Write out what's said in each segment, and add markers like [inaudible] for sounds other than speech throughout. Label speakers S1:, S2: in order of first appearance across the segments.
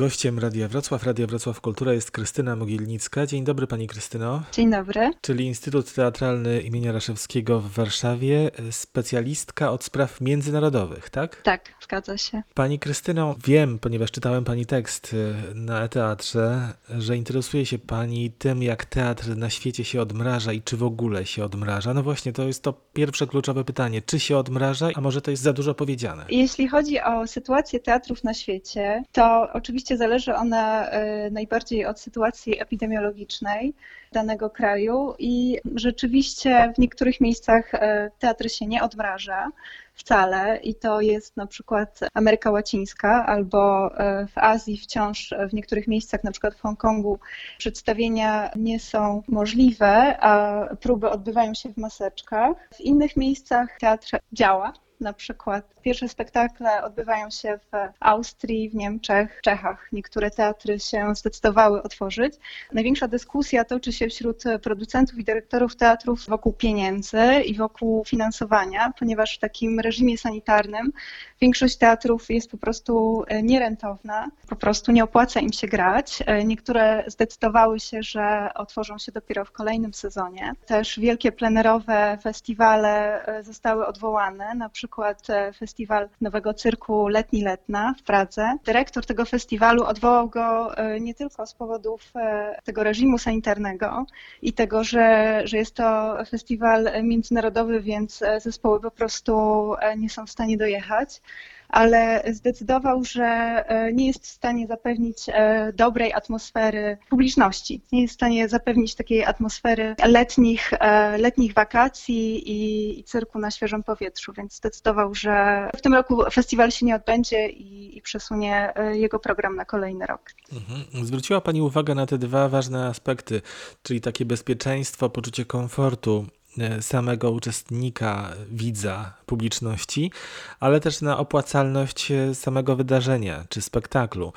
S1: Gościem Radia Wrocław, Radia Wrocław Kultura jest Krystyna Mogilnicka. Dzień dobry Pani Krystyno.
S2: Dzień dobry.
S1: Czyli Instytut Teatralny imienia Raszewskiego w Warszawie, specjalistka od spraw międzynarodowych, tak?
S2: Tak, zgadza się.
S1: Pani Krystyno, wiem, ponieważ czytałem Pani tekst y, na teatrze, że interesuje się Pani tym, jak teatr na świecie się odmraża i czy w ogóle się odmraża. No właśnie, to jest to pierwsze kluczowe pytanie. Czy się odmraża, a może to jest za dużo powiedziane?
S2: Jeśli chodzi o sytuację teatrów na świecie, to oczywiście zależy ona e, najbardziej od sytuacji epidemiologicznej danego kraju i rzeczywiście w niektórych miejscach e, teatr się nie odmraża wcale i to jest na przykład Ameryka Łacińska albo e, w Azji wciąż w niektórych miejscach, na przykład w Hongkongu, przedstawienia nie są możliwe, a próby odbywają się w maseczkach. W innych miejscach teatr działa. Na przykład pierwsze spektakle odbywają się w Austrii, w Niemczech, w Czechach. Niektóre teatry się zdecydowały otworzyć. Największa dyskusja toczy się wśród producentów i dyrektorów teatrów wokół pieniędzy i wokół finansowania, ponieważ w takim reżimie sanitarnym większość teatrów jest po prostu nierentowna, po prostu nie opłaca im się grać. Niektóre zdecydowały się, że otworzą się dopiero w kolejnym sezonie. Też wielkie plenerowe festiwale zostały odwołane, na przykład przykład e, festiwal Nowego Cyrku Letni Letna w Pradze. Dyrektor tego festiwalu odwołał go e, nie tylko z powodów e, tego reżimu sanitarnego i tego, że, że jest to festiwal międzynarodowy, więc zespoły po prostu nie są w stanie dojechać ale zdecydował, że e, nie jest w stanie zapewnić e, dobrej atmosfery publiczności. Nie jest w stanie zapewnić takiej atmosfery letnich, e, letnich wakacji i, i cyrku na świeżym powietrzu, więc zdecydował, że w tym roku festiwal się nie odbędzie i, i przesunie jego program na kolejny rok.
S1: Mhm. Zwróciła Pani uwagę na te dwa ważne aspekty, czyli takie bezpieczeństwo, poczucie komfortu samego uczestnika, widza, publiczności, ale też na opłacalność e, samego wydarzenia czy spektaklu.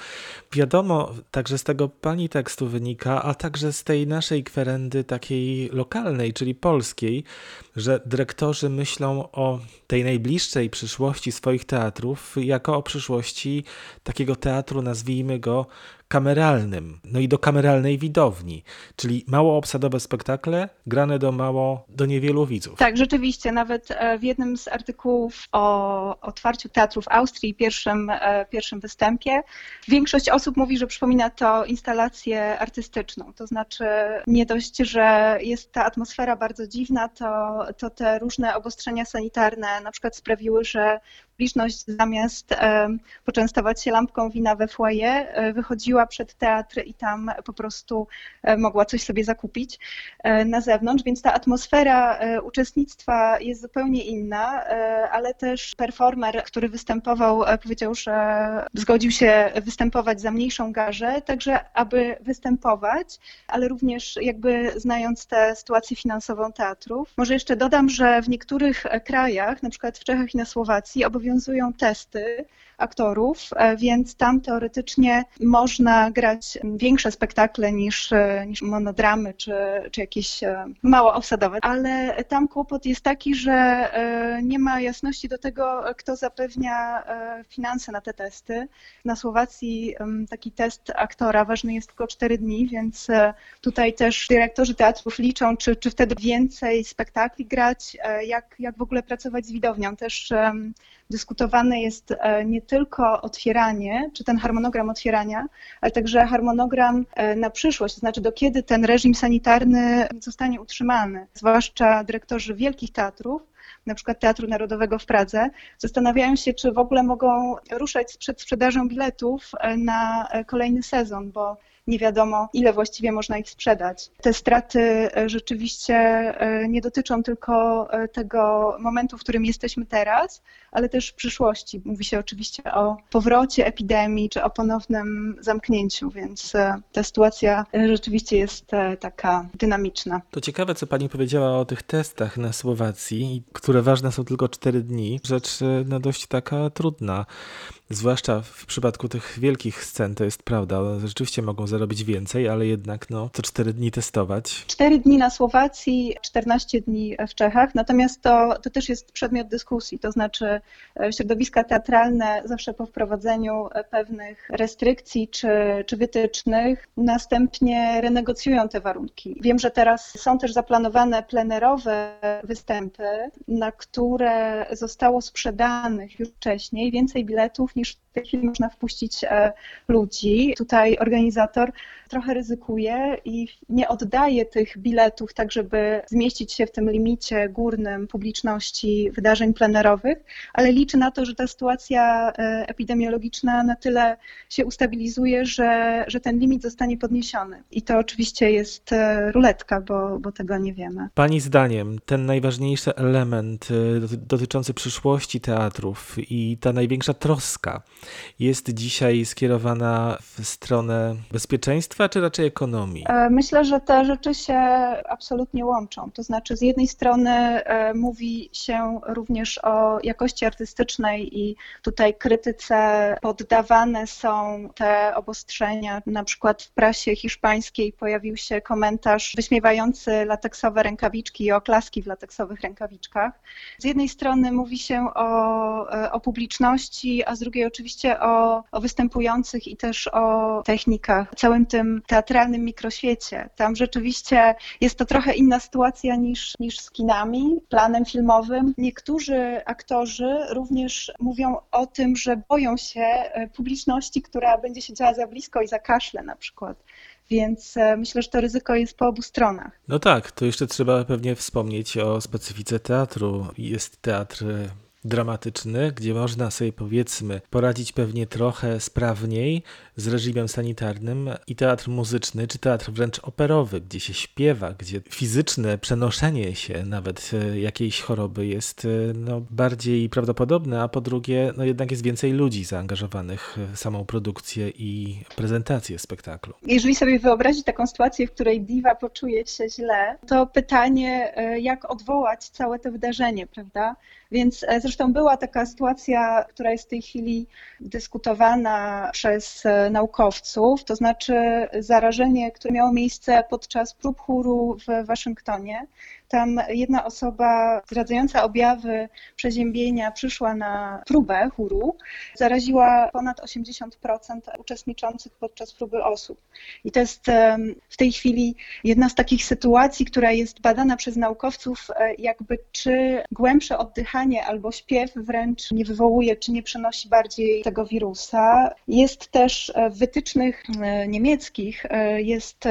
S1: Wiadomo, także z tego pani tekstu wynika, a także z tej naszej kwerendy takiej lokalnej, czyli polskiej, że dyrektorzy myślą o tej najbliższej przyszłości swoich teatrów jako o przyszłości takiego teatru, nazwijmy go kameralnym, no i do kameralnej widowni, czyli mało obsadowe spektakle grane do mało, do niewielu widzów.
S2: Tak, rzeczywiście, nawet e, w jednym z artykułów o otwarciu teatru w Austrii, pierwszym, e, pierwszym występie, większość osób mówi, że przypomina to instalację artystyczną, to znaczy nie dość, że jest ta atmosfera bardzo dziwna, to, to te różne obostrzenia sanitarne na przykład sprawiły, że publiczność zamiast e, poczęstować się lampką wina we foyer, e, wychodziła przed teatr i tam po prostu e, mogła coś sobie zakupić na zewnątrz, więc ta atmosfera uczestnictwa jest zupełnie inna, ale też performer, który występował, powiedział, że zgodził się występować za mniejszą garzę, także aby występować, ale również jakby znając tę sytuację finansową teatrów. Może jeszcze dodam, że w niektórych krajach, na przykład w Czechach i na Słowacji, obowiązuje obowiązują testy aktorów, e, więc tam teoretycznie można grać większe spektakle niż, e, niż monodramy czy, czy jakieś e, mało obsadowe, ale tam kłopot jest taki, że nie ma jasności do tego, kto zapewnia finanse na te testy. Na Słowacji taki test aktora ważny jest tylko 4 dni, więc tutaj też dyrektorzy teatrów liczą, czy, czy wtedy więcej spektakli grać, jak, jak w ogóle pracować z widownią. Też dyskutowane jest nie tylko otwieranie, czy ten harmonogram otwierania, ale także harmonogram e, na przyszłość, to znaczy do kiedy ten reżim sanitarny zostanie utrzymany. Zwłaszcza dyrektorzy wielkich teatrów, na przykład Teatru Narodowego w Pradze, zastanawiają się, czy w ogóle mogą ruszać przed sprzedażą biletów e, na e, kolejny sezon, bo nie wiadomo, ile właściwie można ich sprzedać. Te straty e, rzeczywiście e, nie dotyczą tylko e, tego momentu, w którym jesteśmy teraz, ale też przyszłości. Mówi się oczywiście o powrocie epidemii czy o ponownym zamknięciu, więc ta sytuacja rzeczywiście jest taka dynamiczna.
S1: To ciekawe, co pani powiedziała o tych testach na Słowacji, które ważne są tylko cztery dni. Rzecz no, dość taka trudna zwłaszcza w przypadku tych wielkich scen, to jest prawda, rzeczywiście mogą zarobić więcej, ale jednak no, to cztery dni testować.
S2: Cztery dni na Słowacji, 14 dni w Czechach, natomiast to, to też jest przedmiot dyskusji, to znaczy e, środowiska teatralne zawsze po wprowadzeniu e, pewnych restrykcji czy, czy wytycznych następnie renegocjują te warunki. Wiem, że teraz są też zaplanowane plenerowe występy, na które zostało sprzedanych już wcześniej więcej biletów niż w tej chwili można wpuścić e, ludzi. Tutaj organizator trochę ryzykuje i nie oddaje tych biletów tak, żeby zmieścić się w tym limicie górnym publiczności wydarzeń plenerowych, ale liczy na to, że ta sytuacja e, epidemiologiczna na tyle się ustabilizuje, że, że ten limit zostanie podniesiony. I to oczywiście jest e, ruletka, bo, bo tego nie wiemy.
S1: Pani zdaniem ten najważniejszy element dotyczący przyszłości teatrów i ta największa troska jest dzisiaj skierowana w stronę bezpieczeństwa, czy raczej ekonomii?
S2: E, myślę, że te rzeczy się absolutnie łączą. To znaczy, z jednej strony e, mówi się również o jakości artystycznej i tutaj krytyce poddawane są te obostrzenia. Na przykład w prasie hiszpańskiej pojawił się komentarz wyśmiewający lateksowe rękawiczki i oklaski w lateksowych rękawiczkach. Z jednej strony mówi się o, e, o publiczności, a z drugiej oczywiście o, o występujących i też o technikach, całym tym teatralnym mikroświecie. Tam rzeczywiście jest to trochę inna sytuacja niż, niż z kinami, planem filmowym. Niektórzy aktorzy również mówią o tym, że boją się e, publiczności, która będzie siedziała za blisko i za kaszle na przykład. Więc e, myślę, że to ryzyko jest po obu stronach.
S1: No tak, to jeszcze trzeba pewnie wspomnieć o specyfice teatru. Jest teatr dramatyczny, gdzie można sobie powiedzmy poradzić pewnie trochę sprawniej z reżimem sanitarnym i teatr muzyczny, czy teatr wręcz operowy, gdzie się śpiewa, gdzie fizyczne przenoszenie się nawet e, jakiejś choroby jest e, no, bardziej prawdopodobne, a po drugie no, jednak jest więcej ludzi zaangażowanych w samą produkcję i prezentację spektaklu.
S2: Jeżeli sobie wyobrazić taką sytuację, w której diwa poczuje się źle, to pytanie, e, jak odwołać całe to wydarzenie, prawda? Więc e, zresztą była taka sytuacja, która jest w tej chwili dyskutowana przez e, naukowców, to znaczy zarażenie, które miało miejsce podczas prób chóru w Waszyngtonie. Tam jedna osoba zdradzająca objawy przeziębienia przyszła na próbę chóru, zaraziła ponad 80% uczestniczących podczas próby osób. I to jest w tej chwili jedna z takich sytuacji, która jest badana przez naukowców, e, jakby czy głębsze oddychanie albo śpiew wręcz nie wywołuje, czy nie przenosi bardziej tego wirusa. Jest też e, w wytycznych e, niemieckich jest,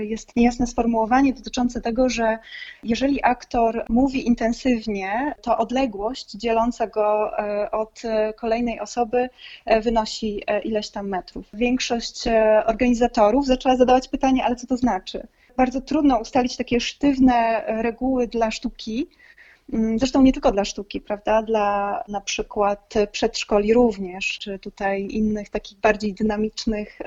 S2: jest niejasne sformułowanie dotyczące tego, że jeżeli aktor mówi intensywnie, to odległość dzieląca go e, od kolejnej osoby e, wynosi e, ileś tam metrów. Większość organizatorów zaczęła zadawać pytanie, ale co to znaczy? Bardzo trudno ustalić takie sztywne reguły dla sztuki, mm, Zresztą nie tylko dla sztuki, prawda? Dla na przykład przedszkoli również, czy tutaj innych takich bardziej dynamicznych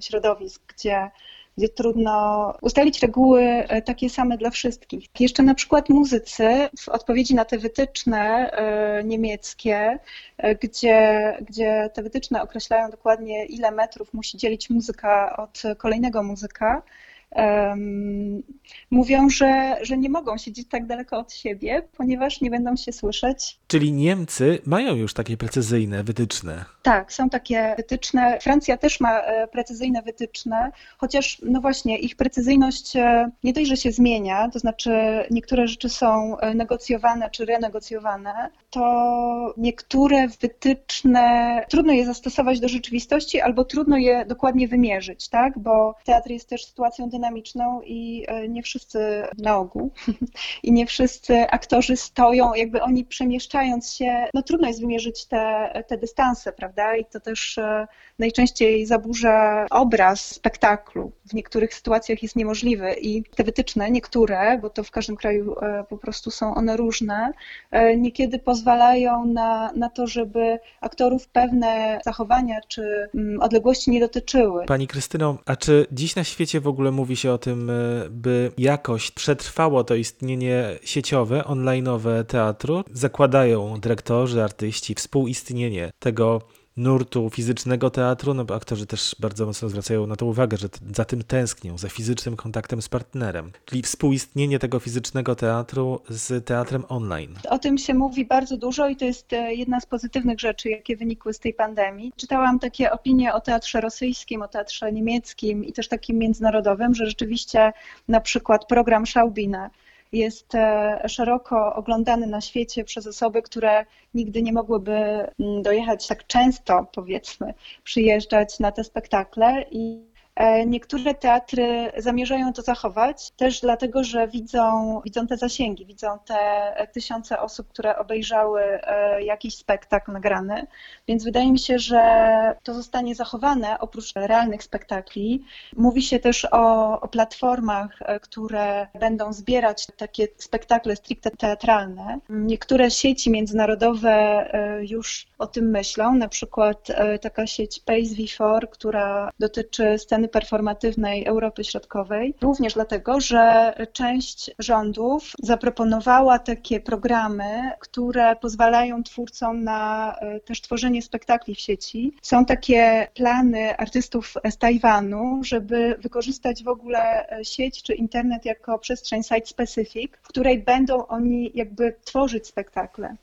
S2: środowisk, gdzie gdzie trudno ustalić reguły e, takie same dla wszystkich. Jeszcze na przykład muzycy w odpowiedzi na te wytyczne e, niemieckie, e, gdzie, gdzie te wytyczne określają dokładnie ile metrów musi dzielić muzyka od kolejnego muzyka, um, mówią, że, że nie mogą siedzieć tak daleko od siebie, ponieważ nie będą się słyszeć.
S1: Czyli Niemcy mają już takie precyzyjne wytyczne.
S2: Tak, są takie wytyczne. Francja też ma e, precyzyjne wytyczne, chociaż no właśnie ich precyzyjność e, nie dość, że się zmienia, to znaczy niektóre rzeczy są e, negocjowane czy renegocjowane, to niektóre wytyczne trudno je zastosować do rzeczywistości albo trudno je dokładnie wymierzyć, tak? Bo teatr jest też sytuacją dynamiczną i e, nie wszyscy na ogół [laughs] i nie wszyscy aktorzy stoją, jakby oni przemieszczając się, no trudno jest wymierzyć te, te dystanse, prawda? I to też e, najczęściej zaburza obraz spektaklu. W niektórych sytuacjach jest niemożliwy i te wytyczne, niektóre, bo to w każdym kraju e, po prostu są one różne, niekiedy pozwalają na, na to, żeby aktorów pewne zachowania czy mm, odległości nie dotyczyły.
S1: Pani Krystyno, a czy dziś na świecie w ogóle mówi mówi się o tym, e, by jakoś przetrwało to istnienie sieciowe, online'owe teatru. Zakładają dyrektorzy, artyści współistnienie tego nurtu fizycznego teatru, no bo aktorzy też bardzo mocno zwracają na to uwagę, że za tym tęsknią, za fizycznym kontaktem z partnerem, czyli współistnienie tego fizycznego teatru z teatrem online.
S2: O tym się mówi bardzo dużo i to jest e, jedna z pozytywnych rzeczy, jakie wynikły z tej pandemii. Czytałam takie opinie o teatrze rosyjskim, o teatrze niemieckim i też takim międzynarodowym, że rzeczywiście na przykład program Schaubine jest e, szeroko oglądany na świecie przez osoby, które nigdy nie mogłyby mm, dojechać tak często, powiedzmy, przyjeżdżać na te spektakle i Niektóre teatry zamierzają to zachować, też dlatego, że widzą, widzą te zasięgi, widzą te tysiące osób, które obejrzały e, jakiś spektakl nagrany, więc wydaje mi się, że to zostanie zachowane oprócz realnych spektakli. Mówi się też o, o platformach, e, które będą zbierać takie spektakle stricte teatralne. Niektóre sieci międzynarodowe e, już o tym myślą, na przykład e, taka sieć Pace V4, która dotyczy sceny performatywnej Europy Środkowej, również dlatego, że część rządów zaproponowała takie programy, które pozwalają twórcom na e, też tworzenie spektakli w sieci. Są takie plany artystów z Tajwanu, żeby wykorzystać w ogóle e, sieć czy internet jako przestrzeń site-specific, w której będą oni jakby tworzyć spektakle.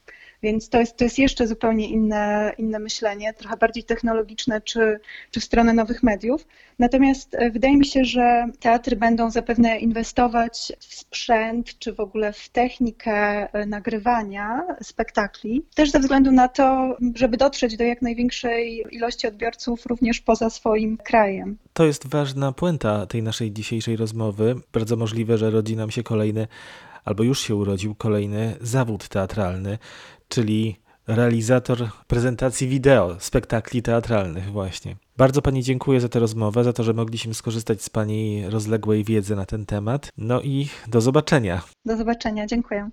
S2: Więc to jest, to jest jeszcze zupełnie inne, inne myślenie, trochę bardziej technologiczne czy, czy w stronę nowych mediów. Natomiast e, wydaje mi się, że teatry będą zapewne inwestować w sprzęt czy w ogóle w technikę e, nagrywania spektakli, też ze względu na to, żeby dotrzeć do jak największej ilości odbiorców również poza swoim krajem.
S1: To jest ważna puenta tej naszej dzisiejszej rozmowy. Bardzo możliwe, że rodzi nam się kolejny, albo już się urodził kolejny zawód teatralny, czyli realizator prezentacji wideo, spektakli teatralnych właśnie. Bardzo Pani dziękuję za tę rozmowę, za to, że mogliśmy skorzystać z Pani rozległej wiedzy na ten temat. No i do zobaczenia.
S2: Do zobaczenia, dziękuję.